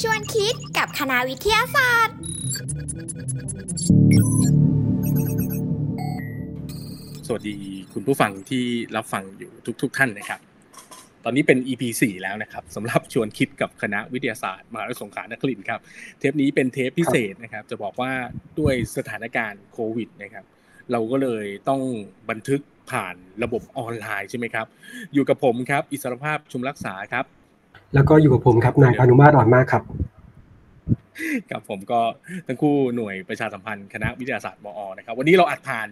ชวนคิดกับคณะวิทยาศาสตร์ สวัสดีคุณผู้ฟังที่รับฟังอยู่ทุกๆทท่านนะครับ ตอนนี้เป็น EP 4แล้วนะครับสำหรับชวนคิดกับคณะวิทยาศาสตร์มหาวิทยาลัยสงขลานครินทร์ครับ เทปนี้เป็นเทปพิเศษนะครับ จะบอกว่าด้วยสถานการณ์โควิดนะครับ เราก็เลยต้องบันทึก ผ่านระบบออนไลน์ใช่ไหมครับ อยู่กับผมครับ อิสรภาพชุมรักษาครับ แล้วก็อยู่กับผมครับนายพานุมาตรอ่อนมากครับกับผมก็ทั้งคู่หน่วยประชาสัมพันธ์คณะวิทยาศาสตร์มอนะครับ วันนี้เราอัดผ่าน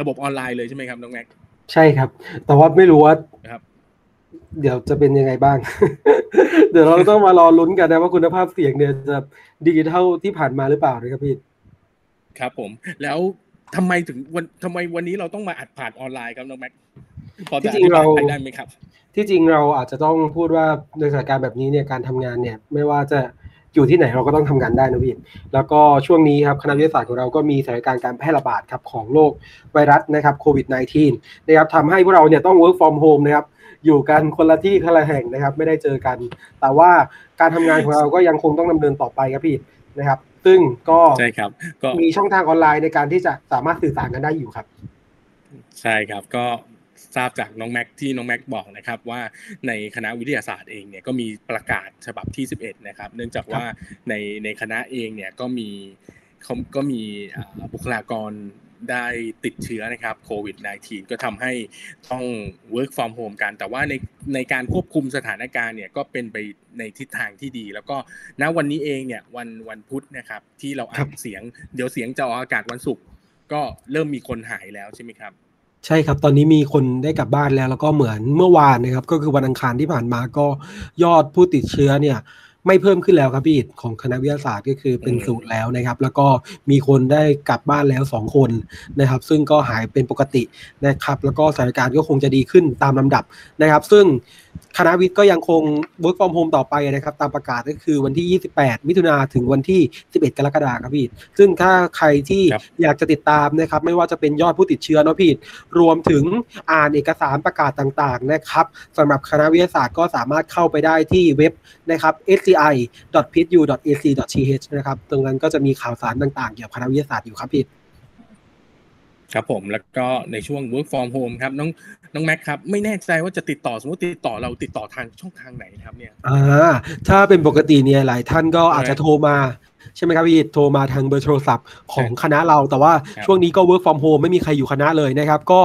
ระบบออนไลน์เลยใช่ไหมครับน้องแม็กใช่ครับ แต่ว่าไม่รู้ว่าครับ เดี๋ยวจะเป็นยังไงบ้าง เดี๋ยวเราต้องมารอลุ้นกันนะว่าคุณภาพเสียงเนี่ยจะดีเท่าที่ผ่านมาหรือเปล่านะครับพี่ครับผมแล้ว ทำไมถึงวันทำไมวันนี้เราต้องมาอัดผ่านออนไลน์ครับน้องแม็กพอจะอธิบายได้ไหมครับ ที่จริงเราอาจจะต้องพูดว่าในสถานการณ์แบบนี้เนี่ยการทำงานเนี่ย ไม่ว่าจะอยู่ที่ไหนเราก็ต้องทำงานได้นะพี่แล้วก็ช่วงนี้ครับคณะวิทยาศาสตร์ของเราก็มีสถานการณ์การแพร่ระบาดครับของโรคไวรัสนะครับโควิด -19 นะครับทำให้พวกเราเนี่ยต้อง work from home นะครับอยู่กันคนละที่คนละแห่งนะครับ ไม่ได้เจอกัน แต่ว่าการทำงานของเราก็ยังคงต้องดำเนินต่อไปครับพี่นะครับ ซึ่งก็ใช่ครับก็มีช่องทางออนไลน์ในการที่จะสามารถสื่อสารกันได้อยู่ครับ ใช่ครับก็ทราบจากน้องแม็กที่น้องแม็กบอกนะครับว่าในคณะวิทยาศาสตร์เองเนี่ยก็มีประกาศฉบับที่ 11 นะครับ เนื่องจากว่าในในคณะเองเนี่ยก็มีเขาก็มีบุคลากร ได้ติดเชื้อนะครับโควิด -19 ก็ทำให้ต้อง work from home กัน แต่ว่าในในการควบคุมสถานการณ์เนี่ยก็เป็นไปในทิศทางที่ดี แล้วก็ณวันนี้เองเนี่ยวันวันพุธนะครับที่เราอ่านเสียง เดี๋ยวเสียงจะออกอากาศวันศุกร์ก็เริ่มมีคนหายแล้วใช่ไหมครับใช่ครับ ตอนนี้มีคนได้กลับบ้านแล้ว แล้วก็เหมือนเมื่อวานนะครับ ก็คือวันอังคารที่ผ่านมาก็ยอดผู้ติดเชื้อเนี่ย ไม่เพิ่มขึ้นแล้วครับพี่ของคณะวิทยาศาสตร์ก็คือเป็นศูนย์แล้วนะครับ แล้วก็มีคนได้กลับบ้านแล้ว 2 คนนะครับ ซึ่งก็หายเป็นปกตินะครับ แล้วก็สถานการณ์ก็คงจะดีขึ้นตามลำดับนะครับ ซึ่ง คณะวิทย์ก็ยังคง work from home ต่อไปนะครับ ตามประกาศก็คือวันที่ 28 มิถุนาถึงวันที่ 11 กรกฎาคมครับพี่ ซึ่งถ้าใครที่อยากจะติดตามนะครับ ไม่ว่าจะเป็นยอดผู้ติดเชื้อเนาะพี่ รวมถึงอ่านเอกสารประกาศต่างๆนะครับสำหรับคณะวิทยาศาสตร์ก็สามารถเข้าไปได้ที่เว็บนะครับ sci.psu.ac.th นะครับ ตรงนั้นก็จะมีข่าวสารต่างๆ เกี่ยวกับคณะวิทยาศาสตร์อยู่ครับพี่ ครับผมแล้วก็ในช่วง work from home ครับน้องน้องแม็กครับ ไม่แน่ใจว่าจะติดต่อสมมติติดต่อเราติดต่อทางช่องทางไหนครับเนี่ยอ่าถ้าเป็นปกติเนี่ยหลายท่านก็อาจจะโทรมาใช่ไหมครับพี่โทรมาทางเบอร์โทรศัพท์ของคณะเราแต่ว่าช่วงนี้ก็ work from home ไม่มีใครอยู่คณะเลยนะครับ ก็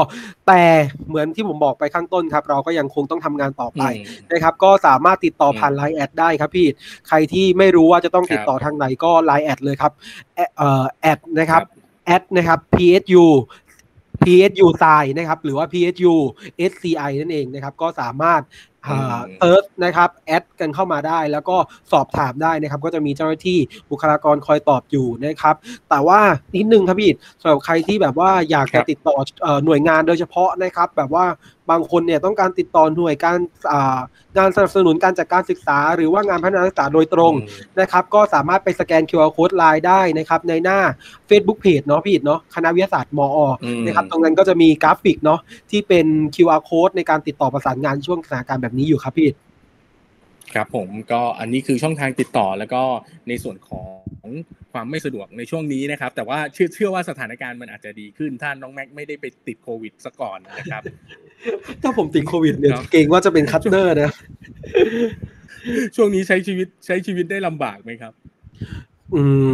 แต่เหมือนที่ผมบอกไปข้างต้นครับ เราก็ยังคงต้องทำงานต่อไปนะครับก็สามารถติดต่อผ่าน LINE Add ได้ครับพี่ใครที่ไม่รู้ว่าจะต้องติดต่อทางไหนก็ LINE Add เลยครับเอ่อแอดนะครับ แอดนะครับ psu psu ไซนะครับ หรือว่า psu sci นั่นเองนะครับ ก็สามารถเอิร์ธนะครับแอดกันเข้ามาได้ แล้วก็สอบถามได้นะครับ ก็จะมีเจ้าหน้าที่บุคลากรคอยตอบอยู่นะครับ แต่ว่านิดนึงครับพี่สำหรับใครที่แบบว่าอยากจะติดต่อหน่วยงานโดยเฉพาะนะครับ แบบว่าบางคนเนี่ยต้องการติดต่อหน่วยการงานสนับสนุนการจัดการศึกษา หรือว่างานพัฒนาศึกษาโดยตรงนะครับก็สามารถไปสแกน QR Code ไลน์ได้นะครับในหน้า Facebook Page เนาะพี่เนาะคณะวิทยาศาสตร์มอนะครับตรงนั้นก็จะมีกราฟิกเนาะที่เป็น QR Code ในการติดต่อประสานงานช่วงสถานการณ์แบบนี้อยู่ครับพี่ครับผมก็อันนี้คือช่องทางติดต่อแล้วก็ในส่วนของความไม่สะดวกในช่วงนี้นะครับ แต่ว่าเชื่อเชื่อว่าสถานการณ์มันอาจจะดีขึ้นถ้าน้องแม็กไม่ได้ไปติดโควิดซะก่อนนะครับ ถ้าผมติดโควิดเนี่ยเกรงว่าจะเป็น cluster นะ ช่วงนี้ใช้ชีวิตใช้ชีวิตได้ลำบากไหมครับ อืม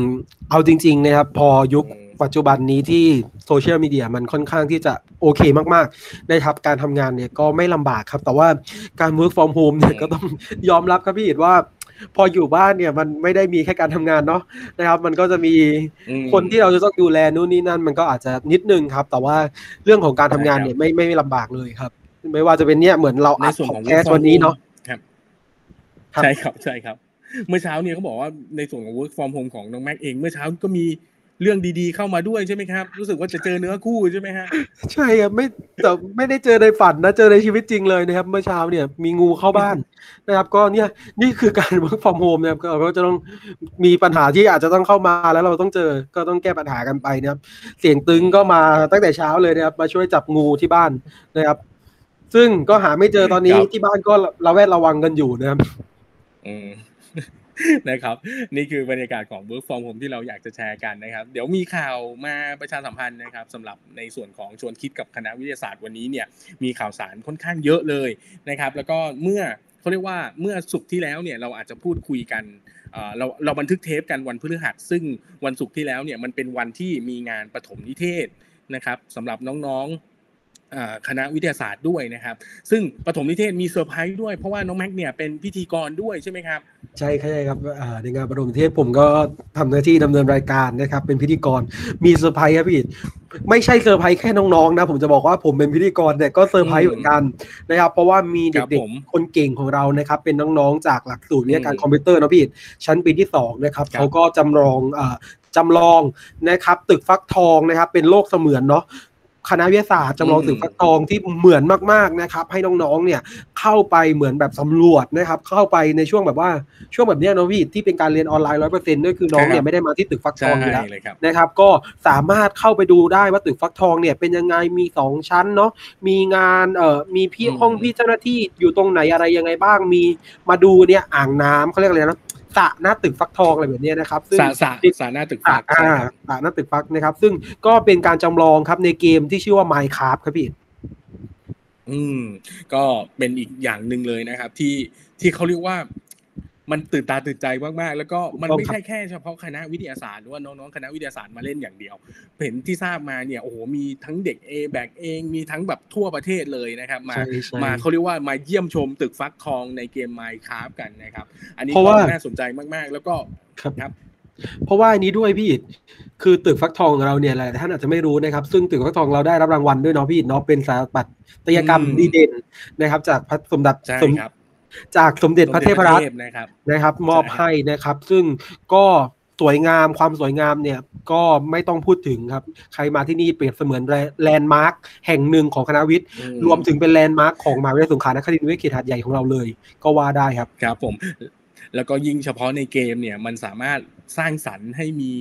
เอาจริง ๆ นะครับ พอยุคปัจจุบันนี้ที่โซเชียลมีเดียมันค่อนข้างที่จะโอเคมากๆนะครับ การทำงานเนี่ยก็ไม่ลำบากครับ แต่ว่าการ work from home เนี่ยก็ต้องยอมรับครับพี่อิดว่า พออยู่บ้านเนี่ยมันไม่ได้มีแค่การทำงานเนาะนะครับ มันก็จะมีคนที่เราจะต้องดูแลนู่นนี่นั่น มันก็อาจจะนิดนึงครับ แต่ว่าเรื่องของการทำงานเนี่ยไม่ไม่ลำบากเลยครับ ไม่ว่าจะเป็นเนี่ยเหมือนเราอัดของแคสวันนี้เนาะครับใช่ครับใช่ครับ เมื่อเช้าเนี่ยเขาบอกว่าในส่วนของ work from home ของน้องแม็กเอง เมื่อเช้าก็มี เรื่องดีๆเข้ามาด้วยใช่ไหมครับ รู้สึกว่าจะเจอเนื้อคู่ใช่ไหมฮะใช่ครับไม่แต่ไม่ได้เจอในฝันนะเจอในชีวิตจริงเลยนะครับ เมื่อเช้าเนี่ยมีงูเข้าบ้านนะครับ ก็เนี่ยนี่คือการ work from home นะครับเราก็จะต้องมีปัญหาที่อาจจะต้องเข้ามาแล้วเราต้องเจอก็ต้องแก้ปัญหากันไปนะครับ เสียงตึงก็มาตั้งแต่เช้าเลยนะครับ มาช่วยจับงูที่บ้านนะครับ ซึ่งก็หาไม่เจอตอนนี้ครับที่บ้านก็ระแวดระวังกันอยู่นะครับ อืม นะครับ นี่คือบรรยากาศของ Work from Home ที่เราอยากจะแชร์กันนะครับ เดี๋ยวมีข่าวมาประชาสัมพันธ์นะครับสำหรับในส่วนของชวนคิดกับคณะวิทยาศาสตร์วันนี้เนี่ยมีข่าวสารค่อนข้างเยอะเลยนะครับ แล้วก็เมื่อเขาเรียกว่าเมื่อศุกร์ที่แล้วเนี่ยเราอาจจะพูดคุยกันเราเราบันทึกเทปกันวันพฤหัส ซึ่งวันศุกร์ที่แล้วเนี่ยมันเป็นวันที่มีงานปฐมนิเทศนะครับสำหรับน้องๆอ่า คณะวิทยาศาสตร์ด้วยนะครับ ซึ่งปฐมนิเทศมีเซอร์ไพรส์ด้วยเพราะว่าน้องแม็กเนี่ยเป็นพิธีกรด้วยใช่ไหมครับ ใช่ใช่ครับอ่าในงานปฐมนิเทศผมก็ทำหน้าที่ดำเนินรายการนะครับ เป็นพิธีกรมีเซอร์ไพรส์ครับพี่ไม่ใช่เซอร์ไพรส์แค่น้องๆนะผมจะบอกว่าผมเป็นพิธีกรแต่ก็เซอร์ไพรส์เหมือนกันนะครับเพราะว่ามีครับเด็กผมๆคนเก่งของเรานะครับเป็นน้องๆจากหลักสูตรวิทยาการอืมคอมพิวเตอร์นะพี่ชั้นปีที่สองนะครับครับเขาก็จำลองอ่าจำลองนะครับตึกฟักทองนะครับเป็นโลกเสมือนเนาะ คณะวิทยาศาสตร์จำลองตึกฟักทองที่เหมือนมากๆนะครับ ให้น้องๆเนี่ยเข้าไปเหมือนแบบสำรวจนะครับ เข้าไปในช่วงแบบว่าช่วงแบบเนี้ยเนาะพี่ที่เป็นการเรียนออนไลน์ร้อยเปอร์เซ็นต์ด้วยคือน้องเนี่ครัยบไม่ได้มาที่ตึกฟักทใช่องอยู่แล้วเลยครับนะครับ ก็สามารถเข้าไปดูได้ว่าตึกฟักทองเนี่ยเป็นยังไงมีสองชั้นเนาะมีงานเอ่อมีพี่อืมห้องพี่เจ้าหน้าที่อยู่ตรงไหนอะไรยังไงบ้างมีมาดูเนี่ยอ่างน้ำเขาเรียกอะไรนะ สระหน้าตึกฟักทองอะไรแบบเนี้ยนะครับซึ่งสาสาสาหน้าตึกอ่าฟักใช่อ่าครับอ่าหน้าตึกฟักนะครับ ซึ่งก็เป็นการจำลองครับในเกมที่ชื่อว่า Minecraft ครับพี่อืมก็เป็นอีกอย่างหนึ่งเลยนะครับ ที่ที่เขาเรียกว่า มันตื่นตาตื่นใจมากๆ แล้วก็มันไม่ใช่แค่เฉพาะคณะวิทยาศาสตร์หรือว่าน้องๆคณะวิทยาศาสตร์มาเล่นอย่างเดียวเห็นที่ทราบมาเนี่ยโอ้โหมีทั้งเด็ก A แบกเองมีทั้งแบบทั่วประเทศเลยนะครับมาใช่ใช่มาเขาเรียกว่ามาเยี่ยมชมตึกฟักทองในเกม Minecraft กันนะครับ อันนี้เพราะก็ว่าน่าสนใจมากๆ แล้วก็ครับครับเพราะว่าอันนี้ด้วยพี่อิฐคือตึกฟักทองของเราเนี่ยหลายท่านอาจจะไม่รู้นะครับ ซึ่งตึกฟักทองเราได้รับรางวัลด้วยเนาะพี่อิฐเนาะเป็นสถาปัตยกรรมอืมดีเด่นนะครับ จากพระสมเด็จใช่สมครับ จากสมเด็จพระเทพรัตน์นะครับนะครับ มอบให้นะครับ ซึ่งก็สวยงามความสวยงามเนี่ยก็ไม่ต้องพูดถึงครับ ใครมาที่นี่เปรียบเสมือน landmark แห่งหนึ่งของคณะวิทย์อืรวมถึงเป็น landmark ของมหาวิทยาลัยสงขลานครินทร์วิทยาเขตหาดใหญ่ของเราเลย ก็ว่าได้ครับครับผม แล้วก็ยิ่งเฉพาะในเกมเนี่ยมันสามารถสร้างสรรค์ให้มี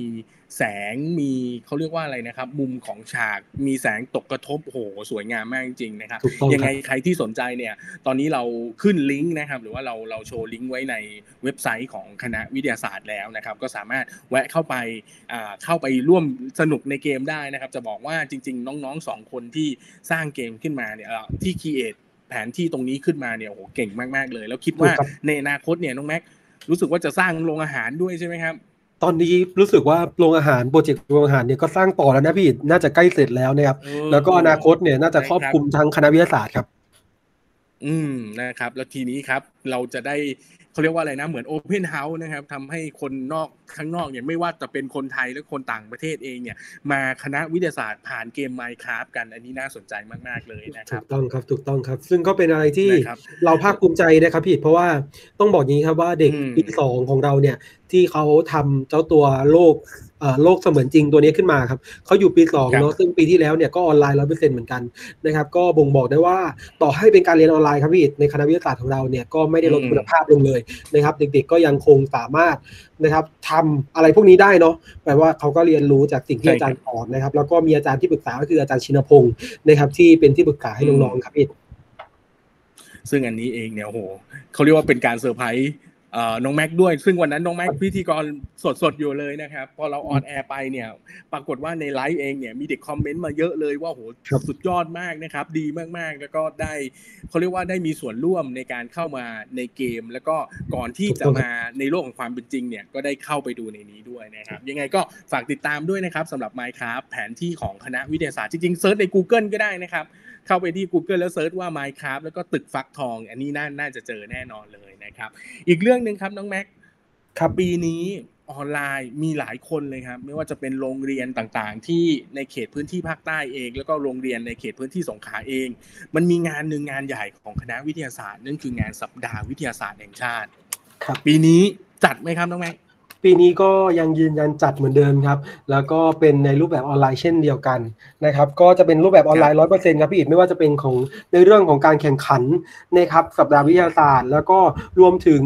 แสงมีเขาเรียกว่าอะไรนะครับ มุมของฉากมีแสงตกกระทบโอ้โหสวยงามมากจริงๆนะครับถูกต้องยังไงครับใครที่สนใจเนี่ย ตอนนี้เราขึ้นลิงก์นะครับ หรือว่าเราเราโชว์ลิงก์ไว้ในเว็บไซต์ของคณะวิทยาศาสตร์แล้วนะครับ ก็สามารถแวะเข้าไปอ่าเข้าไปร่วมสนุกในเกมได้นะครับ จะบอกว่าจริง ๆ น้องๆสองคนที่สร้างเกมขึ้นมาเนี่ยเอ่อที่ create แผนที่ตรงนี้ขึ้นมาเนี่ยโอ้โหเก่งมากๆเลย แล้วคิดว่าถูกครับในอนาคตเนี่ยน้องแม็กรู้สึกว่าจะสร้างโรงอาหารด้วยใช่ไหมครับ ตอนนี้รู้สึกว่าโรงอาหาร project โรงอาหารเนี่ยก็สร้างต่อแล้วนะพี่น่าจะใกล้เสร็จแล้วนะครับเออแล้วก็อนาคตเนี่ยน่าจะครอบคลุมทั้งคณะวิทยาศาสตร์ครับ อืมนะครับ แล้วทีนี้ครับ เราจะได้เขาเรียกว่าอะไรนะ เหมือน open house นะครับทำให้คนนอกข้างนอกเนี่ยไม่ว่าจะเป็นคนไทยหรือคนต่างประเทศเองเนี่ย มาคณะวิทยาศาสตร์ผ่านเกม Minecraft กันอันนี้น่าสนใจมากๆเลยนะคถูรับกต้องครับถูกต้องครับ ซึ่งก็เป็นอะไรที่นะครับเราภาคภูมิใจนะครับพี่เพราะว่าต้องบอกอย่างนี้ครับว่าเด็กอืมปีสองของเราเนี่ย ที่เขาทำเจ้าตัวโลกเอ่อโลกเสมือนจริงตัวนี้ขึ้นมาครับเขาอยู่ปีสองเนาะซึ่งปีที่แล้วเนี่ยก็ออนไลน์ร้อยเปอร์เซ็นต์เหมือนกันนะครับ ก็บ่งบอกได้ว่าต่อให้เป็นการเรียนออนไลน์ครับพี่ในคณะวิทยาศาสตร์ของเราเนี่ยก็ไม่ได้ลดคุณภาพลงเลยนะครับ เด็กๆก็ยังคงสามารถนะครับทำอะไรพวกนี้ได้เนาะแปลว่าเขาก็เรียนรู้จากสิ่งที่ใช่อาครับจารย์สอนนะครับ แล้วก็มีอาจารย์ที่ปรึกษาก็คืออาจารย์ชินพงศ์นะครับที่เป็นที่ปรึกษาให้น้องๆครับพี่ซึ่งอันนี้เองเนี่ยโอ้โหเขาเรียกว่าเป็นการเซอร์ไพรส์เอ่อ น้องแม็กด้วย ซึ่งวันนั้นน้องแม็กพิธีกรสดๆอยู่เลยนะครับ พอเรา on air ไปเนี่ย ปรากฏว่าในไลฟ์เองเนี่ยมีเด็ก comment มาเยอะเลยว่าโหครับสุดยอดมากนะครับ ดีมากๆ แล้วก็ได้เขาเรียกว่าได้มีส่วนร่วมในการเข้ามาในเกม แล้วก็ก่อนที่จะมาในโลกของความเป็นจริงเนี่ยก็ได้เข้าไปดูในนี้ด้วยนะครับ ยังไงก็ฝากติดตามด้วยนะครับสำหรับ Minecraft แผนที่ของคณะวิทยาศาสตร์จริงๆ search ใน Google ก็ได้นะครับ เข้าไปที่ Google แล้ว search ว่า Minecraft แล้วก็ตึกฟักทอง อันนี้น่าน่าจะเจอแน่นอนเลยนะครับ อีกเรื่องหนึ่งครับน้องแม็กครับปีนี้ออนไลน์มีหลายคนเลยครับ ไม่ว่าจะเป็นโรงเรียนต่างๆ ที่ในเขตพื้นที่ภาคใต้เอง แล้วก็โรงเรียนในเขตพื้นที่สงขลาเอง มันมีงานหนึ่งงานใหญ่ของคณะวิทยาศาสตร์นั่นคืองานสัปดาห์วิทยาศาสตร์แห่งชาติ ครับ ปีนี้จัดไหมครับน้องแม็ก ปีนี้ก็ยังยืนยันจัดเหมือนเดิมครับ แล้วก็เป็นในรูปแบบออนไลน์เช่นเดียวกันนะครับ ก็จะเป็นรูปแบบออนไลน์ร้อยเปอร์เซ็นต์ครับพี่อิดไม่ว่าจะเป็นของในเรื่องของการแข่งขันนะครับสัปดาห์วิทยาศาสตร์ แล้วก็รวมถึง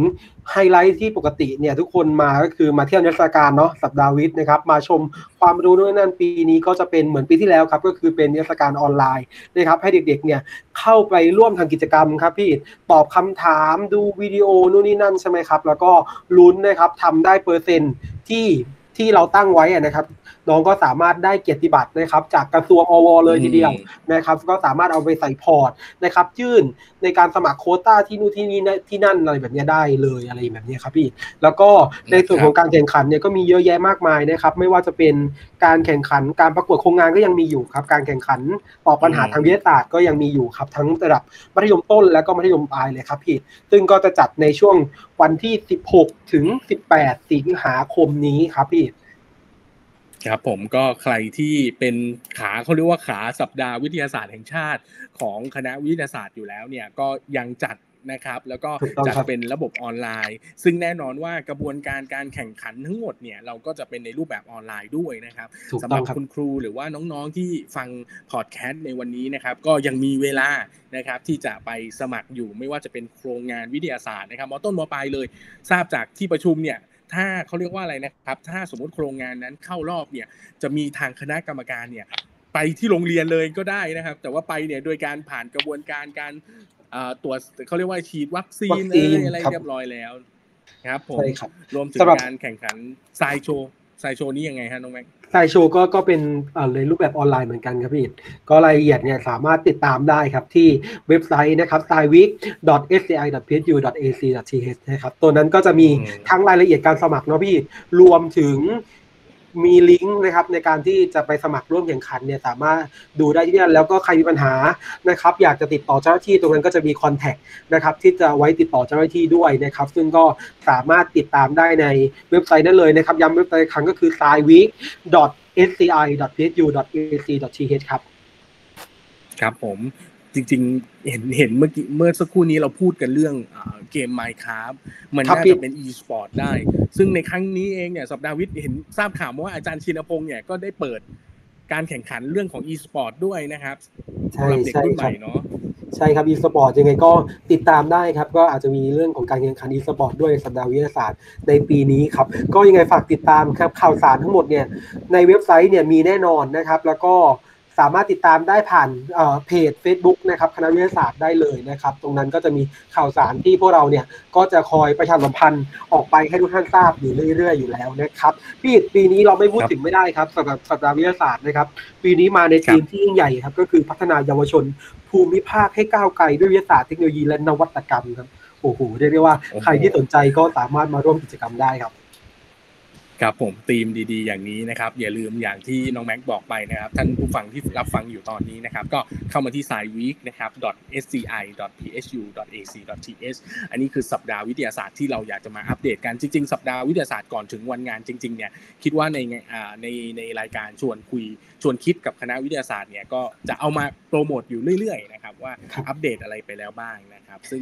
ไฮไลท์ที่ปกติเนี่ยทุกคนมาก็คือมาเที่ยวนิทรรศการเนาะสัปดาห์วิทย์นะครับ มาชมความรู้ด้วยนั่นปีนี้ก็จะเป็นเหมือนปีที่แล้วครับ ก็คือเป็นนิทรรศการออนไลน์นะครับ ให้เด็กๆเนี่ยเข้าไปร่วมทำกิจกรรมครับพี่ตอบคำถามดูวิดีโอนู่นนี่นั่นใช่ไหมครับ แล้วก็ลุ้นนะครับทำได้เปอร์เซ็นต์ที่ที่เราตั้งไว้นะครับ น้องก็สามารถได้เกียรติบัตรนะครับ จากกระทรวงอวเลยทีเดียวนะครับ ก็สามารถเอาไปใส่พอร์ตนะครับ ยื่นในการสมัครโควต้าที่นู่นที่นี่ที่นั่นอะไรแบบนี้ได้เลยอะไรแบบนี้ครับพี่ แล้วก็ในส่วนของการแข่งขันเนี่ยก็มีเยอะแยะมากมายนะครับ ไม่ว่าจะเป็นการแข่งขันการประกวดโครงงานก็ยังมีอยู่ครับ การแข่งขันตอบปัญหาทางวิทยาศาสตร์ก็ยังมีอยู่ครับ ทั้งระดับมัธยมต้นและก็มัธยมปลายเลยครับพี่ ซึ่งก็จะจัดในช่วงวันที่ 16 ถึง 18 สิงหาคมนี้ครับพี่ ครับผมก็ใครที่เป็นขาเขาเรียกว่าขาสัปดาห์วิทยาศาสตร์แห่งชาติของคณะวิทยาศาสตร์อยู่แล้วเนี่ยก็ยังจัดนะครับแล้วก็จะเป็นระบบออนไลน์ ซึ่งแน่นอนว่ากระบวนการการแข่งขันทั้งหมดเนี่ยเราก็จะเป็นในรูปแบบออนไลน์ด้วยนะครับสำหรับคุณครูหรือว่าน้องๆที่ฟังพอดแคสต์ในวันนี้นะครับก็ยังมีเวลานะครับที่จะไปสมัครอยู่ไม่ว่าจะเป็นโครงงานวิทยาศาสตร์นะครับมอต้นมอปลายเลย ทราบจากที่ประชุมเนี่ย ถ้าเขาเรียกว่าอะไรนะครับ ถ้าสมมติโครงงานนั้นเข้ารอบเนี่ยจะมีทางคณะกรรมการเนี่ยไปที่โรงเรียนเลยก็ได้นะครับ แต่ว่าไปเนี่ยโดยการผ่านกระบวนการการตรวจเขาเรียกว่าฉีดวัคซีนอะไรเรียบร้อยแล้วครับผมรวมถึงการแข่งขันไซโช ไซโชนี่ยังไงฮะน้องแม็กไซโชก็ก็เป็นในรูปแบบออนไลน์เหมือนกันครับพี่ก็รายละเอียดเนี่ยสามารถติดตามได้ครับที่เว็บไซต์นะครับ s c i w e e k s c i p s u a c th นะครับตัวนั้นก็จะมีทั้งรายละเอียดการสมัครเนาะพี่รวมถึง มีลิงก์นะครับในการที่จะไปสมัครร่วมแข่งขันเนี่ยสามารถดูได้ที่นั่นแล้วก็ใครมีปัญหานะครับอยากจะติดต่อเจ้าหน้าที่ตรงนั้นก็จะมีคอนแทคนะครับที่จะไว้ติดต่อเจ้าหน้าที่ด้วยนะครับ ซึ่งก็สามารถติดตามได้ในเว็บไซต์นั้นเลยนะครับ ย้ำเว็บไซต์ครั้งก็คือ s i w e e k sci.psu.psu.th ครับ ครับผม จริง ๆ เห็นเห็นเมื่อกี้เมื่อสักครู่นี้เราพูดกันเรื่องเกม Minecraft มันน่าจะเป็น e-sport ได้ ซึ่งในครั้งนี้เองเนี่ยสัปดาห์วิทย์เห็นทราบข่าวมาว่าอาจารย์ชินพงศ์เนี่ยก็ได้เปิดการแข่งขันเรื่องของ e-sport ด้วยนะครับสำหรับเด็กรุ่นใหม่เนาะใช่ครับ e-sport ยังไงก็ติดตามได้ครับ ก็อาจจะมีเรื่องของการแข่งขัน e-sport ด้วยสัปดาห์วิทยาศาสตร์ในปีนี้ครับ ก็ยังไงฝากติดตามครับข่าวสารทั้งหมดเนี่ยในเว็บไซต์เนี่ยมีแน่นอนนะครับ แล้วก็ สามารถติดตามได้ผ่านเพจ Facebook นะครับคณะวิทยาศาสตร์ได้เลยนะครับ ตรงนั้นก็จะมีข่าวสารที่พวกเราเนี่ยก็จะคอยประชาสัมพันธ์ออกไปให้ทุกท่านทราบอยู่เรื่อยๆอยู่แล้วนะครับพี่ปีนี้เราไม่พูดถึงไม่ได้ครับสำหรับสัปดาห์วิทยาศาสตร์นะครับ ปีนี้มาในทีมที่ยิ่งใหญ่ครับก็คือพัฒนาเยาวชน ภูมิภาคให้ก้าวไกลด้วยวิทยาศาสตร์เทคโนโลยีและนวัตกรรมครับโอ้โหเรียกได้ว่าใครที่สนใจก็สามารถมาร่วมกิจกรรมได้ครับ ครับผมธีมดีๆ อย่างนี้นะครับ อย่าลืมอย่างที่น้องแม็กบอกไปนะครับ ท่านผู้ฟังที่รับฟังอยู่ตอนนี้นะครับ ก็เข้ามาที่ s i w e e k นะครับ .sci.psu.ac.th อันนี้คือสัปดาห์วิทยาศาสตร์ที่เราอยากจะมาอัปเดตกันจริงๆ สัปดาห์วิทยาศาสตร์ก่อนถึงวันงานจริงๆเนี่ยคิดว่าในในในรายการชวนคุยชวนคิดกับคณะวิทยาศาสตร์เนี่ยก็จะเอามาโปรโมทอยู่เรื่อยๆนะครับ ว่าอัปเดตอะไรไปแล้วบ้างนะครับ ซึ่ง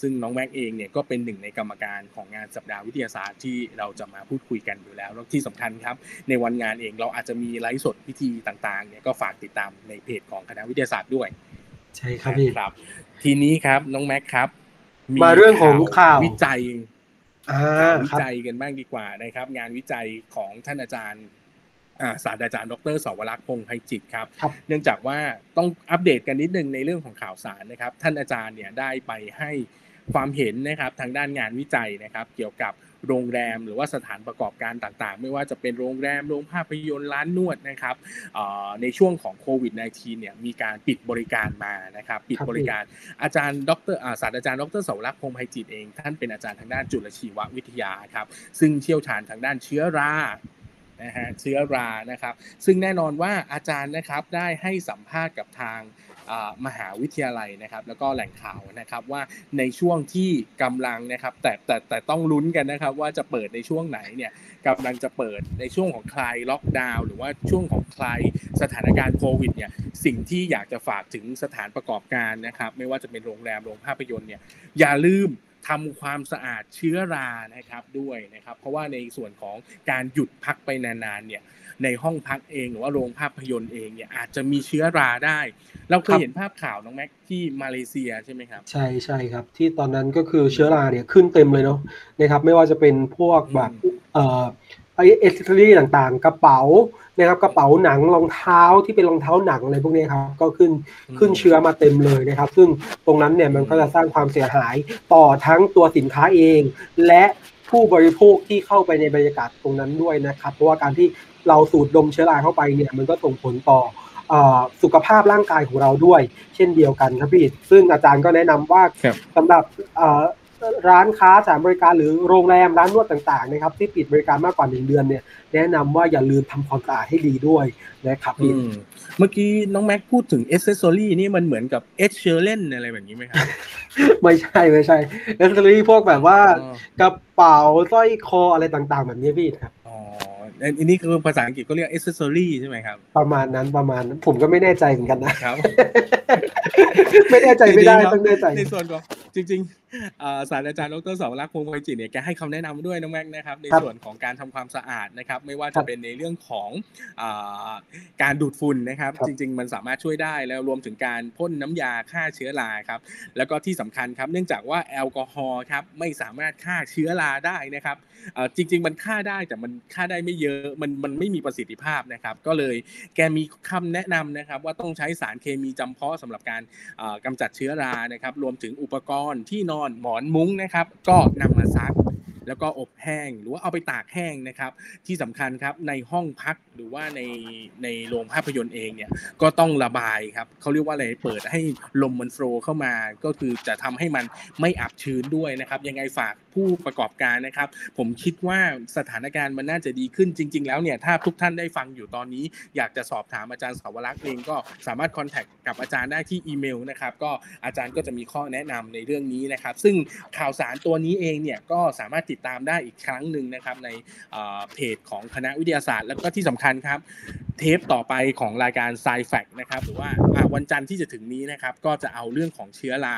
ซึ่งน้องแม็กเองเนี่ยก็เป็นหนึ่งในกรรมการของงานสัปดาห์วิทยาศาสตร์ที่เราจะมาพูดคุยกันอยู่แล้วแล้วที่สำคัญครับ ในวันงานเองเราอาจจะมีไลฟ์สดพิธีต่างๆเนี่ยก็ฝากติดตามในเพจของคณะวิทยาศาสตร์ด้วย ใช่ครับพี่ครับ ทีนี้ครับน้องแม็กครับมาเรื่องของข่าววิจัยวิจัยกันบ้างดีกว่านะครับ งานวิจัยของท่านอาจารย์ ศาสตราจารย์ดรสวรักษ์พงษ์ไพจิตครับ เนื่องจากว่าต้องอัปเดตกันนิดนึงในเรื่องของข่าวสารนะครับ ท่านอาจารย์เนี่ยได้ไปให้ความเห็นนะครับทางด้านงานวิจัยนะครับ เกี่ยวกับโรงแรมหรือว่าสถานประกอบการต่างๆ ไม่ว่าจะเป็นโรงแรมโรงภาพยนตร์ร้านนวดนะครับในช่วงของโควิด -19 เนี่ยมีการปิดบริการมานะครับ ปิดบริการอาจารย์ดรศาสตราจารย์ดรเสารักษ์พงไพจิตเอง ท่านเป็นอาจารย์ทางด้านจุลชีววิทยาครับ ซึ่งเชี่ยวชาญทางด้านเชื้อรา นะฮะเชื้อรานะครับ ซึ่งแน่นอนว่าอาจารย์นะครับได้ให้สัมภาษณ์กับทางมหาวิทยาลัยนะครับแล้วก็แหล่งข่าวนะครับว่าในช่วงที่กำลังนะครับแต่แต่แต่ต้องลุ้นกันนะครับว่าจะเปิดในช่วงไหนเนี่ยกำลังจะเปิดในช่วงของคลายล็อกดาวน์หรือว่าช่วงของคลายสถานการณ์โควิดเนี่ยสิ่งที่อยากจะฝากถึงสถานประกอบการนะครับไม่ว่าจะเป็นโรงแรมโรงภาพยนตร์เนี่ยอย่าลืม ทำความสะอาดเชื้อรานะครับด้วยนะครับ เพราะว่าในส่วนของการหยุดพักไปนานๆเนี่ยในห้องพักเองหรือว่าโรงภาพยนตร์เองเนี่ยอาจจะมีเชื้อราได้ เราเคยเห็นภาพข่าวน้องแม็กที่มาเลเซียใช่ไหมครับ ใช่ใช่ครับ ที่ตอนนั้นก็คือเชื้อราเนี่ยขึ้นเต็มเลยเนาะนะครับ ไม่ว่าจะเป็นพวกแบบเอ่อไอ เอสเซอรี่ต่างๆ กระเป๋านะครับกระเป๋าหนังรองเท้าที่เป็นรองเท้าหนังอะไรพวกนี้ครับก็ขึ้นขึ้นเชื้อมาเต็มเลยนะครับ ซึ่งตรงนั้นเนี่ยมันก็จะสร้างความเสียหายต่อทั้งตัวสินค้าเอง และผู้บริโภคที่เข้าไปในบรรยากาศตรงนั้นด้วยนะครับ เพราะว่าการที่เราสูดดมเชื้อราเข้าไปเนี่ยมันก็ส่งผลต่อสุขภาพร่างกายของเราด้วย เช่นเดียวกันครับพี่ซึ่งอาจารย์ก็แนะนำว่าสำหรับ ร้านค้าสถานบริการหรือโรงแรมร้านนวดต่างๆนะครับที่ปิดบริการมากกว่าหนึ่งเดือนเนี่ยแนะนำว่าอย่าลืมทำความสะอาดให้ดีด้วยนะครับพี่เมื่อกี้น้องแม็กพูดถึงเอเซสซอรี่นี่มันเหมือนกับเอชเชอร์เลนอะไรแบบนี้ไหมครับไม่ใช่ไม่ใช่เอเซสซอรี่พวกแบบว่ากระเป๋าสร้อยคออะไรต่างๆ แบบนี้พี่ครับอั นนี้คือภาษาอังกฤษก็เรียก accessory ใช่ไหมครับ ประมาณนั้นประมาณนั้น ผมก็ไม่แน่ใจเหมือนกันนะครับ ไม่แน่ใจไม่ได้ต้องแน่ใจในส่วนของจริงๆศาสตราจารย์ดรสาวรักษ์พงศ์ไวจิตเนี่ยแกให้คำแนะนำด้วยน้องแม็กนะครับ ในส่วนของการทำความสะอาดนะครับ ไม่ว่าจะเป็นในเรื่องของการดูดฝุ่นนะครับ จริง ๆ มันสามารถช่วยได้แล้วรวมถึงการพ่นน้ำยาฆ่าเชื้อราครับ แล้วก็ที่สำคัญครับ เนื่องจากว่าแอลกอฮอล์ครับไม่สามารถฆ่าเชื้อราได้นะครับจริง ๆ มันฆ่าได้แต่มันฆ่าได้ไม่เยอะมันมันไม่มีประสิทธิภาพนะครับ ก็เลยแกมีคำแนะนำนะครับ ว่าต้องใช้สารเคมีจำเพาะสำหรับการกำจัดเชื้อรานะครับ รวมถึงอุปกรณ์ที่นอนหมอนมุ้งนะครับ ก็นำมาซัก แล้วก็อบแห้งหรือว่าเอาไปตากแห้งนะครับ ที่สำคัญครับในห้องพักหรือว่าในในโรงภาพยนตร์เองเนี่ยก็ต้องระบายครับเขาเรียกว่าอะไรเปิดให้ลมมันโฟล์เข้ามาก็คือจะทำให้มันไม่อับชื้นด้วยนะครับ ยังไงฝากผู้ประกอบการนะครับ ผมคิดว่าสถานการณ์มันน่าจะดีขึ้นจริง ๆ แล้วเนี่ยถ้าทุกท่านได้ฟังอยู่ตอนนี้ อยากจะสอบถามอาจารย์สาวรักษ์เองก็สามารถคอนแทคกับอาจารย์ได้ที่อีเมลนะครับก็อาจารย์ก็จะมีข้อแนะนำในเรื่องนี้นะครับ ซึ่งข่าวสารตัวนี้เองเนี่ยก็สามารถติดตามได้อีกครั้งหนึ่งนะครับในเพจของคณะวิทยาศาสตร์ แล้วก็ที่สำคัญครับ เทปต่อไปของรายการ s ซแฟกนะครับหรือว่าวันจันทร์ที่จะถึงนี้นะครับก็จะเอาเรื่องของเชื้อรา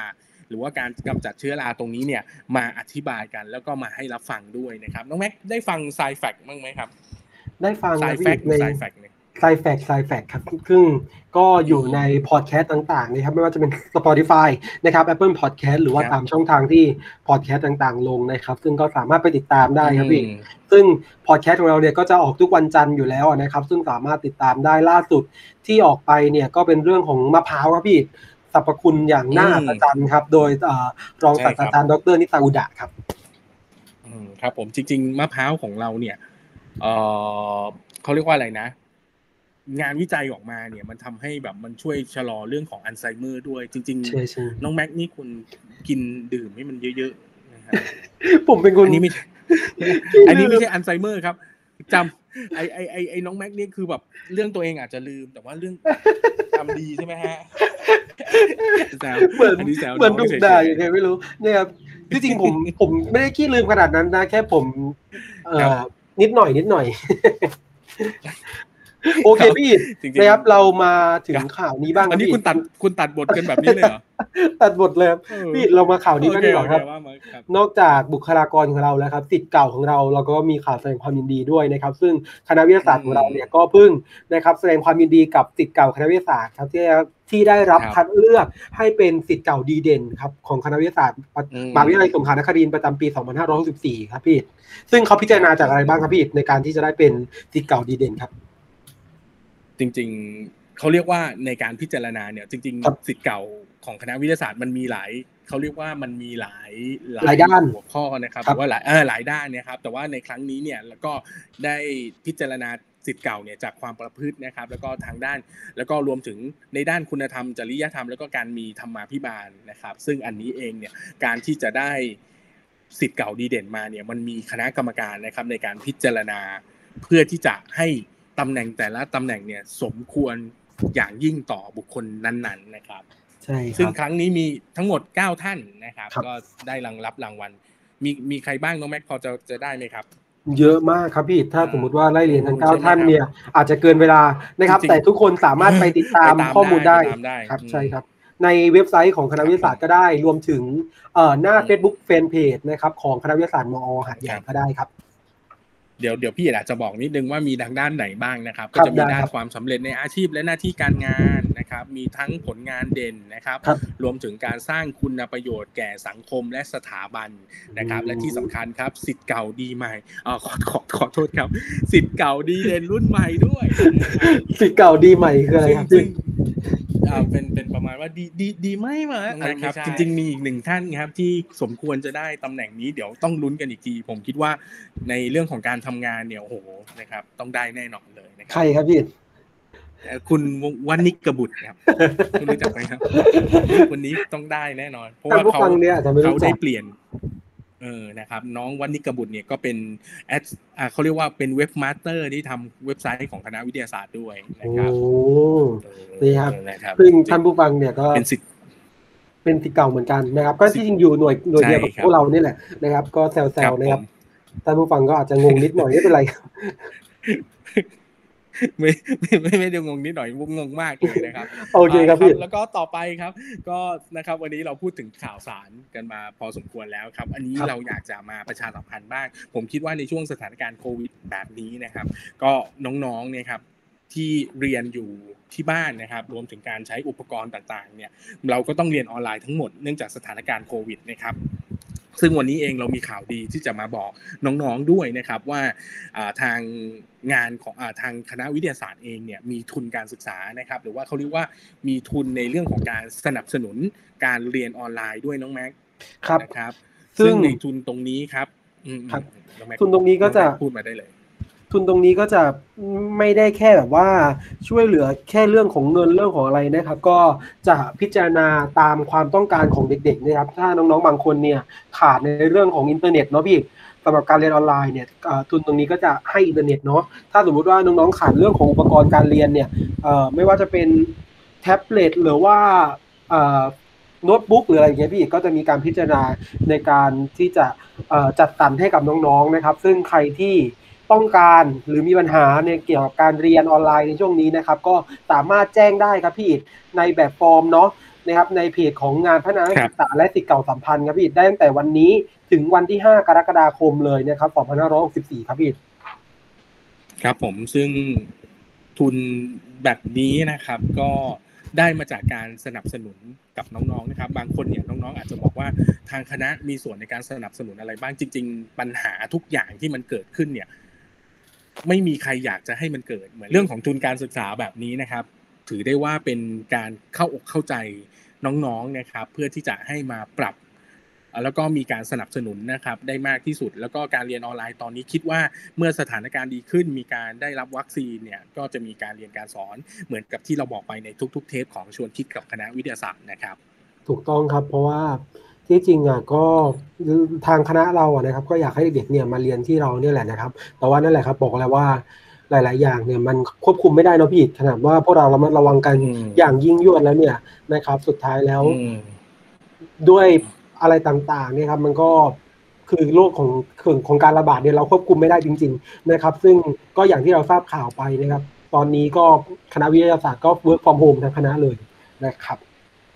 หรือว่าการกำจัดเชื้อราตรงนี้เนี่ยมาอธิบายกันแล้วก็มาให้รับฟังด้วยนะครับน้องแม็กได้ฟังไซแฟกบ้างไหมครับได้ฟังไซแฟกไซแฟก ไซแฟกไซแฟกครับซึ่งก็อยู่ในพอดแคสต์ต่างๆนะครับ ไม่ว่าจะเป็น Spotify นะครับ Apple Podcast หรือว่าตามช่องทางที่พอดแคสต์ต่างๆ ลงนะครับ ซึ่งก็สามารถไปติดตามได้ครับพี่ซึ่งพอดแคสต์ของเราเนี่ยก็จะออกทุกวันจันทร์อยู่แล้วนะครับ ซึ่งสามารถติดตามได้ล่าสุดที่ออกไปเนี่ยก็เป็นเรื่องของมะพร้าวครับพี่สรรพคุณอย่างน่าอัศจรรย์ครับ โดยรองศาสตราจารย์ดรนิตาอุดะครับครับผมจริง ๆมะพร้าวของเราเนี่ยเออเขาเรียกว่าอะไรนะ งานวิจัยออกมาเนี่ยมันทำให้แบบมันช่วยชะลอเรื่องของอัลไซเมอร์ด้วย จริงๆน้องแม็กนี่คุณกินดื่มให้มันเยอะๆนะครับผมเป็นคนอันนี้ไม่อันนี้ไม่ใช่อัลไซเมอร์ครับจำไอไอไอไอน้องแม็กนี่คือแบบเรื่องตัวเองอาจจะลืมแต่ว่าเรื่องจำดีใช่ไหมฮะเหมือนเหมือนดุด่าอย่างไงไม่รู้เนี่ยครับที่จริงผมผมไม่ได้ขี้ลืมขนาดนั้นนะ แค่ผม เอ่อนิดหน่อยนิดหน่อย โอเคพี่นะครับเรามาถึงข่าวนี้บ้างอันนี้คุณตัดคุณตัดบทกันแบบนี้เลยเหรอตัดบทเลยพี่เรามาข่าวนี้กันดีกว่าครับ นอกจากบุคลากรของเราแล้วครับสิทธิ์เก่าของเราเราก็มีข่าวแสดงความยินดีด้วยนะครับ ซึ่งคณะวิทยาศาสตร์ของเราเนี่ยก็เพิ่งนะครับแสดงความยินดีกับสิทธิ์เก่าคณะวิทยาศาสตร์ครับที่ที่ได้รับคัดเลือกให้เป็นสิทธิ์เก่าดีเด่นครับของคณะวิทยาศาสตร์มหาวิทยาลัยสงขลานครินทร์ประจำปี 2564 ครับพี่ ซึ่งเขาพิจารณาจากอะไรบ้างครับพี่ในการที่จะได้เป็นสิทธิ์เก่าดีเด่นครับ จริง ๆเขาเรียกว่าในการพิจารณาเนี่ย จริงๆสิทธิ์เก่าของคณะวิทยาศาสตร์มันมีหลายเขาเรียกว่ามันมีหลายหลายด้านหัวข้อนะครับหรือว่าหลายเออหลายด้านเนี่ยครับ แต่ว่าในครั้งนี้เนี่ยแล้วก็ได้พิจารณาสิทธิ์เก่าเนี่ยจากความประพฤตินะครับ แล้วก็ทางด้านแล้วก็รวมถึงในด้านคุณธรรม จริยธรรมแล้วก็การมีธรรมาภิบาลนะครับ ซึ่งอันนี้เองเนี่ยการที่จะได้สิทธิ์เก่าดีเด่นมาเนี่ยมันมีคณะกรรมการนะครับในการพิจารณาเพื่อที่จะให้ ตำแหน่งแต่ละตำแหน่งเนี่ยสมควรอย่างยิ่งต่อบุคคลนั้นๆนะครับ ใช่ซึ่งครั้งนี้มีทั้งหมดเก้าท่านนะครับ ก็ได้รางรับรางวัล มีมีใครบ้างน้องแม็กพอจะจะได้ไหมครับเยอะมากครับพี่ ถ้าสมมติว่าไล่เรียนทั้งเก้าท่านเนี่ย อาจจะเกินเวลานะครับ แต่ทุกคนสามารถไปติดตามข้อมูลได้ครับใช่ครับ ในเว็บไซต์ของคณะวิทยาศาสตร์ก็ได้ รวมถึงหน้า Facebook Fanpage นะครับของคณะวิทยาศาสตร์มอหัดใหญ่ก็ได้ครับเดี๋ยวเดี๋ยวพี่อาจจะบอกนิดนึงว่ามีทางด้านไหนบ้างนะครับ ก็จะมีด้านความสำเร็จในอาชีพและหน้าที่การงานนะครับ มีทั้งผลงานเด่นนะครับ รวมถึงการสร้างคุณประโยชน์แก่สังคมและสถาบันนะครับ และที่สำคัญครับสิทธิ์เก่าดีใหม่อ๋อขอขอขอโทษครับสิทธิ์เก่าดีเด่นรุ่นใหม่ด้วยสิทธิ์เก่าดีใหม่คืออะไรครับ อ่าเป็นเป็นประมาณว่าดีดีดีไม่มานะครับจริง ๆ มีอีกหนึ่งท่านครับที่สมควรจะได้ตำแหน่งนี้เดี๋ยวต้องลุ้นกันอีกที ผมคิดว่าในเรื่องของการทำงานเนี่ยโอ้โหนะครับ ต้องได้แน่นอนเลยนะครับใครครับพี่คุณวันนิกกบุตรครับคุณรู้จักไหมครับวันนี้ต้องได้แน่นอน เพราะว่าเขาเขาได้เปลี่ยน เออนะครับน้องวันนิกบุตรเนี่ยก็เป็นแอดเขาเรียกว่าเป็น webmaster ที่ทำเว็บไซต์ของคณะวิทยาศาสตร์ด้วยนะครับโอ้นี่ครับซึ่งท่านผู้ฟังเนี่ยก็เป็นสิทธิ์เป็นสิทธิ์เก่าเหมือนกันนะครับก็ที่จริงอยู่หน่วยหน่วยเดียวกับพวกเรานี่แหละนะครับ ก็แซวๆนะครับท่านผู้ฟังก็อาจจะงงนิดหน่อยไม่เป็นไร ไม่ไม่ไม่ไม่ได้งงนิดหน่อยงงมากเลยนะครับโอเคครับพี่แล้วก็ต่อไปครับ ก็นะครับวันนี้เราพูดถึงข่าวสารกันมาพอสมควรแล้วครับ อันนี้เราอยากจะมาประชาสัมพันธ์บ้าง ผมคิดว่าในช่วงสถานการณ์โควิดแบบนี้นะครับ ก็น้องๆเนี่ยครับที่เรียนอยู่ที่บ้านนะครับ รวมถึงการใช้อุปกรณ์ต่างๆเนี่ยเราก็ต้องเรียนออนไลน์ทั้งหมดเนื่องจากสถานการณ์โควิดนะครับ ซึ่งวันนี้เองเรามีข่าวดีที่จะมาบอกน้องๆด้วยนะครับว่าทางงานของทางคณะวิทยาศาสตร์เองเนี่ยมีทุนการศึกษานะครับ หรือว่าเขาเรียกว่ามีทุนในเรื่องของการสนับสนุนการเรียนออนไลน์ด้วยน้องแม็กครับนะครับ ซึ่งในทุนตรงนี้ครับทุนตรงนี้ก็จะพูดมาได้เลย ทุนตรงนี้ก็จะไม่ได้แค่แบบว่าช่วยเหลือแค่เรื่องของเงินเรื่องของอะไรนะครับ ก็จะพิจารณาตามความต้องการของเด็กๆนะครับ ถ้าน้องๆบางคนเนี่ยขาดในเรื่องของอินเทอร์เน็ตเนาะพี่สำหรับการเรียนออนไลน์เนี่ยทุนตรงนี้ก็จะให้อินเทอร์เน็ตเนาะถ้าสมมุติว่าน้องๆขาดเรื่องของอุปกรณ์การเรียนเนี่ยไม่ว่าจะเป็นแท็บเล็ตหรือว่าโน้ตบุ๊กหรืออะไรอย่างเงี้ยพี่ก็จะมีการพิจารณาในการที่จะจัดสรรให้กับน้องๆนะครับ ซึ่งใครที่ ต้องการหรือมีปัญหาในเกี่ยวกับการเรียนออนไลน์ในช่วงนี้นะครับ ก็สามารถแจ้งได้ครับพี่ในแบบฟอร์มเนาะนะครับในเพจของงานพัฒนาศึกษาและสิทธิเก่าสัมพันธ์ครับพี่ได้ตั้งแต่วันนี้ถึงวันที่ 5 กรกฎาคมเลยนะครับ2564ครับพี่ครับผมซึ่งทุนแบบนี้นะครับก็ได้มาจากการสนับสนุนกับน้องๆนะครับ บางคนเนี่ยน้องๆ อาจจะบอกว่าทางคณะมีส่วนในการสนับสนุนอะไรบ้างจริง ๆ ปัญหาทุกอย่างที่มันเกิดขึ้นเนี่ย ไม่มีใครอยากจะให้มันเกิดเหมือนเรื่องของทุนการศึกษาแบบนี้นะครับ ถือได้ว่าเป็นการเข้าอกเข้าใจน้องๆนะครับ เพื่อที่จะให้มาปรับ แล้วก็มีการสนับสนุนนะครับ ได้มากที่สุด แล้วก็การเรียนออนไลน์ตอนนี้คิดว่าเมื่อสถานการณ์ดีขึ้น มีการได้รับวัคซีนเนี่ยก็จะมีการเรียนการสอนเหมือนกับที่เราบอกไปในทุก ๆ เทปของชวนคิดกับคณะวิทยาศาสตร์นะครับ ถูกต้องครับเพราะว่า ที่จริงอะก็ทางคณะเราอะนะครับ ก็อยากให้เด็กเนี่ยมาเรียนที่เราเนี่ยแหละนะครับ แต่ว่านั่นแหละครับบอกแล้วว่าหลาย ๆ อย่างเนี่ยมันควบคุมไม่ได้นะพี่ขนาดว่าพวกเราระมัดระวังกันอย่างยิ่งยวดแล้วเนี่ยนะครับ สุดท้ายแล้วด้วยอะไรต่าง ๆ เนี่ยครับ มันก็คือโรคของของของการระบาดเนี่ยเราควบคุมไม่ได้จริง ๆ นะครับ ซึ่งก็อย่างที่เราทราบข่าวไปนะครับ ตอนนี้ก็คณะวิทยาศาสตร์ก็ work from home ทั้งคณะเลยนะครับ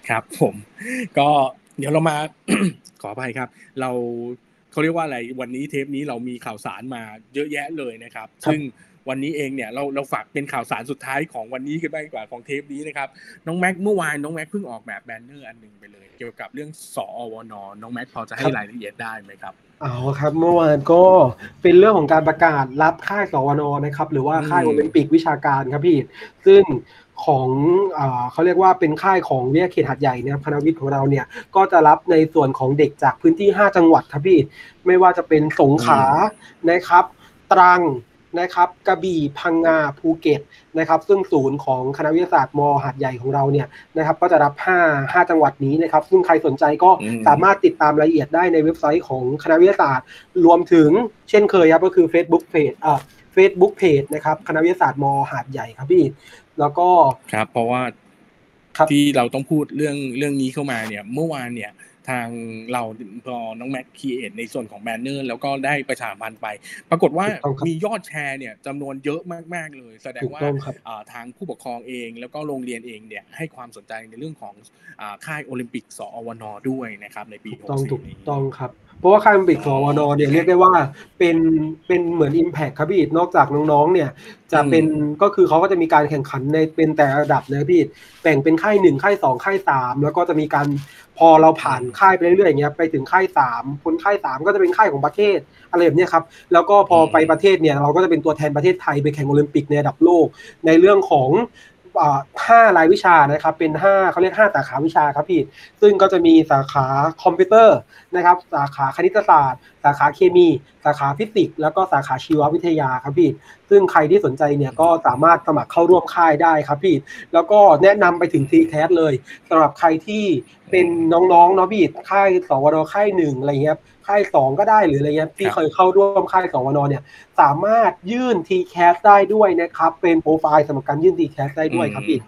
ครับผม ก็ เดี๋ยวเรามาขออภัยครับ เราเขาเรียกว่าอะไรวันนี้เทปนี้เรามีข่าวสารมาเยอะแยะเลยนะครับ ซึ่ง วันนี้เองเนี่ยเราเราฝากเป็นข่าวสารสุดท้ายของวันนี้กันบ้างดีกว่าของเทปนี้นะครับน้องแม็กเมื่อวานน้องแม็กเพิ่งออกแบบ banner อันหนึ่งไปเลย เกี่ยวกับเรื่องสอวนน้องแม็กพอจะให้รายละเอียดได้ไหมครับอ๋อครับเมื่อวานก็เป็นเรื่องของการประกาศรับค่ายสอวนนะครับ หรือว่าค่ายโอลิมปิกวิชาการครับพี่ ซึ่งของเขาเรียกว่าเป็นค่ายของวิทยาเขตหัดใหญ่เนี่ยคณะวิทย์ของเราเนี่ยก็จะรับในส่วนของเด็กจากพื้นที่ 5 จังหวัดครับพี่ ไม่ว่าจะเป็นสงขลานะครับ ตรัง นะครับกระบี่พังงาภูเก็ตนะครับซึ่งศูนย์ของคณะวิทยาศาสตร์มหาดใหญ่ของเราเนี่ยนะครับก็จะรับ 5 5 จังหวัดนี้นะครับซึ่งใครสนใจก็สามารถติดตามรายละเอียดได้ในเว็บไซต์ของคณะวิทยาศาสตร์ รวมถึงเช่นเคยครับก็คือ Facebook Page อ่า Facebook Page นะครับคณะวิทยาศาสตร์มอหาดใหญ่ครับพี่แล้วก็ครับเพราะว่าที่เราต้องพูดเรื่องเรื่องนี้เข้ามาเนี่ยเมื่อวานเนี่ย ทางเราพอน้องแม็ก create ในส่วนของ banner แล้วก็ได้ประชาสัมพันธ์ไป ปรากฏว่ามียอดแชร์เนี่ยจำนวนเยอะมาก ๆ เลย แสดงว่าทางผู้ปกครองเอง แล้วก็โรงเรียนเองเนี่ยให้ความสนใจในเรื่องของค่ายโอลิมปิกสอวนด้วยนะครับในปีต้องถูกต้องครับ เพราะว่าค่ายโอลิมปิกสวนเนี่ยเรียกได้ว่าเป็นเป็นเหมือน Impact ครับพี่นอกจากน้องๆเนี่ยจะเป็นก็คือเขาก็จะมีการแข่งขันในเป็นแต่ระดับนะพี่แบ่งเป็นค่ายหนึ่งค่ายสองค่ายสามแล้วก็จะมีการพอเราผ่านค่ายไปเรื่อยๆอย่างเงี้ยไปถึงค่ายสามคนค่ายสามก็จะเป็นค่ายของประเทศอะไรแบบนี้ครับแล้วก็พอไปประเทศเนี่ยเราก็จะเป็นตัวแทนประเทศไทยไปแข่งโอลิมปิกในระดับโลกในเรื่องของ ห้ารายวิชานะครับ เป็นห้าเขาเรียกห้าสาขาวิชาครับพี่ ซึ่งก็จะมีสาขาคอมพิวเตอร์นะครับ สาขาคณิตศาสตร์ สาขาเคมี สาขาฟิสิกส์แล้วก็สาขาชีววิทยาครับพี่ซึ่งใครที่สนใจเนี่ยก็สามารถสมัครเข้าร่วมค่ายได้ครับพี่แล้วก็แนะนำไปถึง TCAS เลยสำหรับใครที่เป็นน้องๆเนาะพี่ค่าย สอวน.ค่ายหนึ่งอะไรเงี้ยค่ายสองก็ได้หรืออะไรเงี้ยที่เคยเข้าร่วมค่าย สอวน.เนี่ย สามารถยื่น t c a s ได้ด้วยนะครับ เป็นโปรไฟล์สำหรับการยื่น t c a s ได้ด้วยครับพี่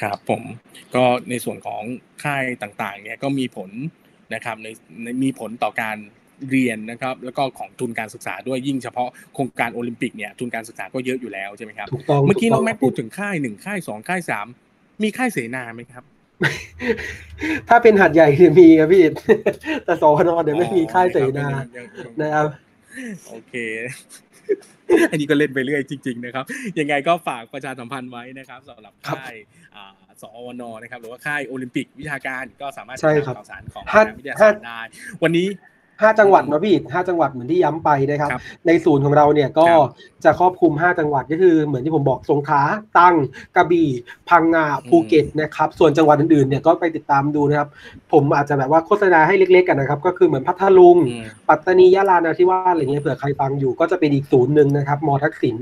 ครับผมก็ในส่วนของค่ายต่างๆ เนี่ยก็มีผล นะครับในมีผลต่อการเรียนนะครับแล้วก็ของทุนการศึกษาด้วยยิ่งเฉพาะโครงการโอลิมปิกเนี่ยทุนการศึกษาก็เยอะอยู่แล้วใช่ไหมครับเมื่อกี้น้องแม็กพูดถึงค่ายหนึ่งค่ายสองค่ายสามมีค่ายเสนาไหมครับ ถ้าเป็นหัดใหญ่เนี่ยมีครับพี่แต่สอนอเดี๋ยวไม่มีค่ายเสนานะครับโอเค อันนี้ก็เล่นไปเรื่อยจริง ๆ นะครับ ยังไงก็ฝากประชาสัมพันธ์ไว้นะครับสำหรับค่ายสอวนนะครับหรือว่าค่ายโอลิมปิกวิชาการก็สามารถติดตามข่าวสารของวิทยาศาสตร์ได้ วันนี้ ห้าจังหวัดนะพี่ห้าจังหวัดเหมือนที่ย้ำไปนะครับ ในศูนย์ของเราเนี่ยก็จะครอบคลุมห้าจังหวัดก็คือเหมือนที่ผมบอกสงขลาตั้งกระบี่พังงาภูเก็ตนะครับ ส่วนจังหวัดอื่นๆเนี่ยก็ไปติดตามดูนะครับ ผมอาจจะแบบว่าโฆษณาให้เล็กๆกันนะครับ ก็คือเหมือนพัทลุง ปัตตานียะลานาทิวาสอะไรเงี้ยเผื่อใครฟังอยู่ก็จะเป็นอีกศูนย์หนึ่งนะครับมอทักษิณ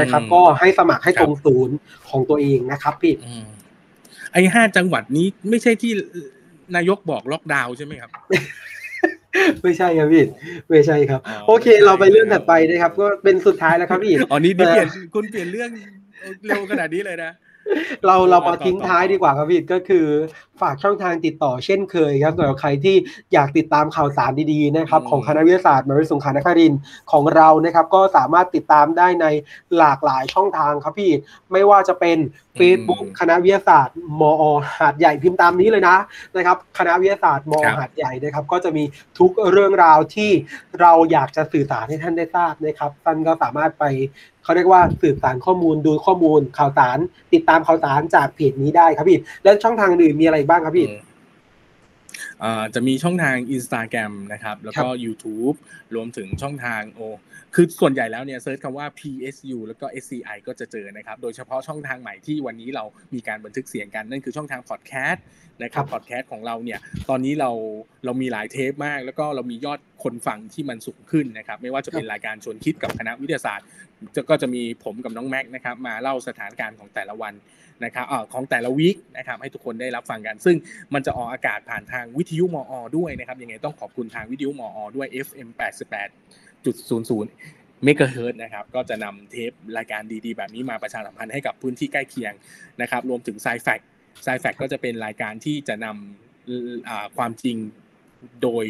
นะครับ ก็ให้สมัครให้ตรงศูนย์ของตัวเองนะครับพี่ไอ้ห้าจังหวัดนี้ไม่ใช่ที่นายกบอกล็อกดาวน์ใช่ไหมครับ ไม่ใช่ครับพี่ไม่ใช่ครับ โอเค เราไปเรื่องถัดไปนะครับ ก็เป็นสุดท้ายแล้วครับพี่อ๋อนี่เปลี่ยนคุณเปลี่ยนเรื่องเร็วขนาดนี้เลยนะ เราเรามาทิ้งท้ายดีกว่าครับพี่ก็คือฝากช่องทางติดต่อเช่นเคยครับสำหรับใครที่อยากติดตามข่าวสารดีๆนะครับของคณะวิทยาศาสตร์มหาวิทยาลัยสงขลานครินของเรานะครับ ก็สามารถติดตามได้ในหลากหลายช่องทางครับพี่ไม่ว่าจะเป็น Facebook คณะวิทยาศาสตร์มอหาดใหญ่พิมพ์ตามนี้เลยนะนะครับ คณะวิทยาศาสตร์มอหาดใหญ่นะครับ ก็จะมีทุกเรื่องราวที่เราอยากจะสื่อสารให้ท่านได้ทราบนะครับท่านก็สามารถไป เขาเรียกว่าสืบสารข้อมูลดูข้อมูลข่าวสาร ติดตามข่าวสารจากเพจนี้ได้ครับพี่แล้วช่องทางอื่นมีอะไรบ้างครับพี่จะมีช่องทาง Instagram นะครับ แล้วก็ YouTube รวมถึงช่องทางโอคือส่วนใหญ่แล้วเนี่ย search คำว่า PSU แล้วก็ SCI ก็จะเจอนะครับ โดยเฉพาะช่องทางใหม่ที่วันนี้เรามีการบันทึกเสียงกัน นั่นคือช่องทางพอดแคสต์ นะครับพอดแคสต์ของเราเนี่ยตอนนี้เราเรามีหลายเทปมาก แล้วก็เรามียอดคนฟังที่มันสูงขึ้นนะครับไม่ว่าจะเป็นรายการชวนคิดกับคณะวิทยาศาสตร์ก็จะมีผมกับน้องแม็กนะครับมาเล่าสถานการณ์ของแต่ละวันนะครับอของแต่ละวีคนะครับให้ทุกคนได้รับฟังกัน ซึ่งมันจะออกอากาศผ่านทางวิทยุมอ ด้วยนะครับยังไงต้องขอบคุณทางวิทยุมอ ด้วย FM 88.00เมกะเฮิร์นะครับก็จะนำเทปรายการดีๆ แบบนี้มาประชาสัมพันธ์ให้กับพื้นที่ใกล้เคียงนะครับรวมถึงไซแฟก ไซแฟกก็จะเป็นรายการที่จะนำความจริงโดย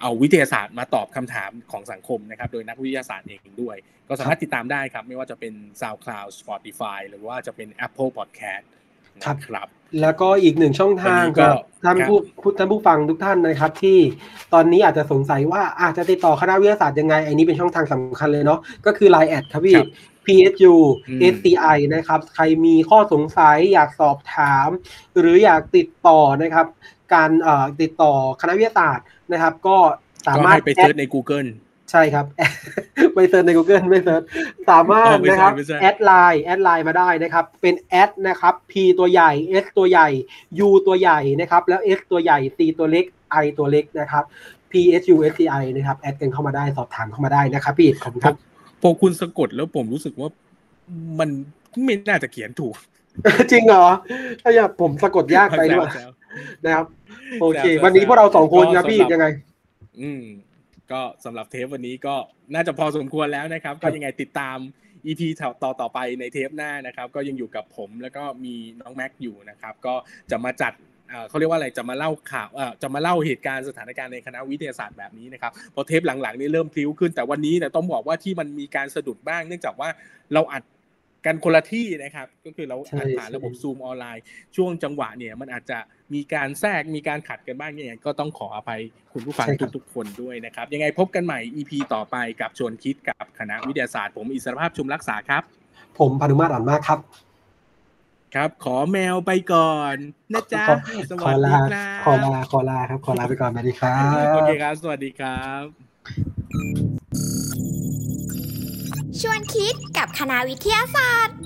เอาวิทยาศาสตร์มาตอบคำถามของสังคมนะครับ โดยนักวิทยาศาสตร์เองด้วย ก็สามารถติดตามได้ครับ ไม่ว่าจะเป็น SoundCloud Spotify หรือว่าจะเป็น Apple Podcast ครับครับ แล้วก็อีกหนึ่งช่องทางกับท่านผู้ท่านผู้ฟังทุกท่านนะครับ ที่ตอนนี้อาจจะสงสัยว่าอาจจะติดต่อคณะวิทยาศาสตร์ยังไงอันนี้เป็นช่องทางสำคัญเลยเนาะก็คือ Line แอดครับพี่ PSU SCI นะครับ ใครมีข้อสงสัยอยากสอบถาม หรืออยากติดต่อนะครับ การติดต่อคณะวิทยาศาสตร์นะครับ ก็สามารถไปเซิร์ชใน Google ใช่ครับไปเซิร์ชใน Google ไม่เซิร์ชสามารถนะครับ add ไลน์ add ไลน์มาได้นะครับ เป็น add นะครับ P ตัวใหญ่ S ตัวใหญ่ U ตัวใหญ่นะครับ แล้ว S ตัวใหญ่ C ตัวเล็ก I ตัวเล็กนะครับ P S U S C I นะครับ add กันเข้ามาได้สอบถามเข้ามาได้นะครับพี่ขอบคุณครับ พอคุณสะกดแล้วผมรู้สึกว่ามันไม่น่าจะเขียนถูก จริงเหรอถ้าอยากผมสะกดยากไปด้วยนะครับ โอเค วันนี้พวกเราสองคนครับพี่ยังไง อืม ก็สำหรับเทปวันนี้ก็น่าจะพอสมควรแล้วนะครับ ก็ยังไงติดตาม EP ต่อต่อไปในเทปหน้านะครับ ก็ยังอยู่กับผมแล้วก็มีน้องแม็กอยู่นะครับ ก็จะมาจัดอ่า เขาเรียกว่าอะไรจะมาเล่าข่าวเอ่อจะมาเล่าเหตุการณ์สถานการณ์ในคณะวิทยาศาสตร์แบบนี้นะครับพอเทปหลังๆนี่เริ่มพลิ้วขึ้น แต่วันนี้เนี่ยต้องบอกว่าที่มันมีการสะดุดบ้าง เนื่องจากว่าเราอัดกันคนละที่นะครับ ก็คือเราอัดผ่านระบบซูมออนไลน์ ช่วงจังหวะเนี่ยมันอาจจะมีการแทรกมีการขัดกันบ้างเนี่ยก็ต้องขออภัยคุณผู้ฟังทุกๆคนด้วยนะครับ ยังไงพบกันใหม่ EP ต่อไปกับชวนคิดกับคณะวิทยาศาสตร์ ผมอิสรภาพชุมรักษาครับ ผมพานุมาตรอ่านมากครับ ครับ ขอแมวไปก่อนนะจ๊ะขอสขวัอสดีลาครับขอลาขอลาครับ ขอลาไปก่อนสวัสดีครับโอเคครับ สวัสดีครับ ชวนคิดกับคณะวิทยาศาสตร์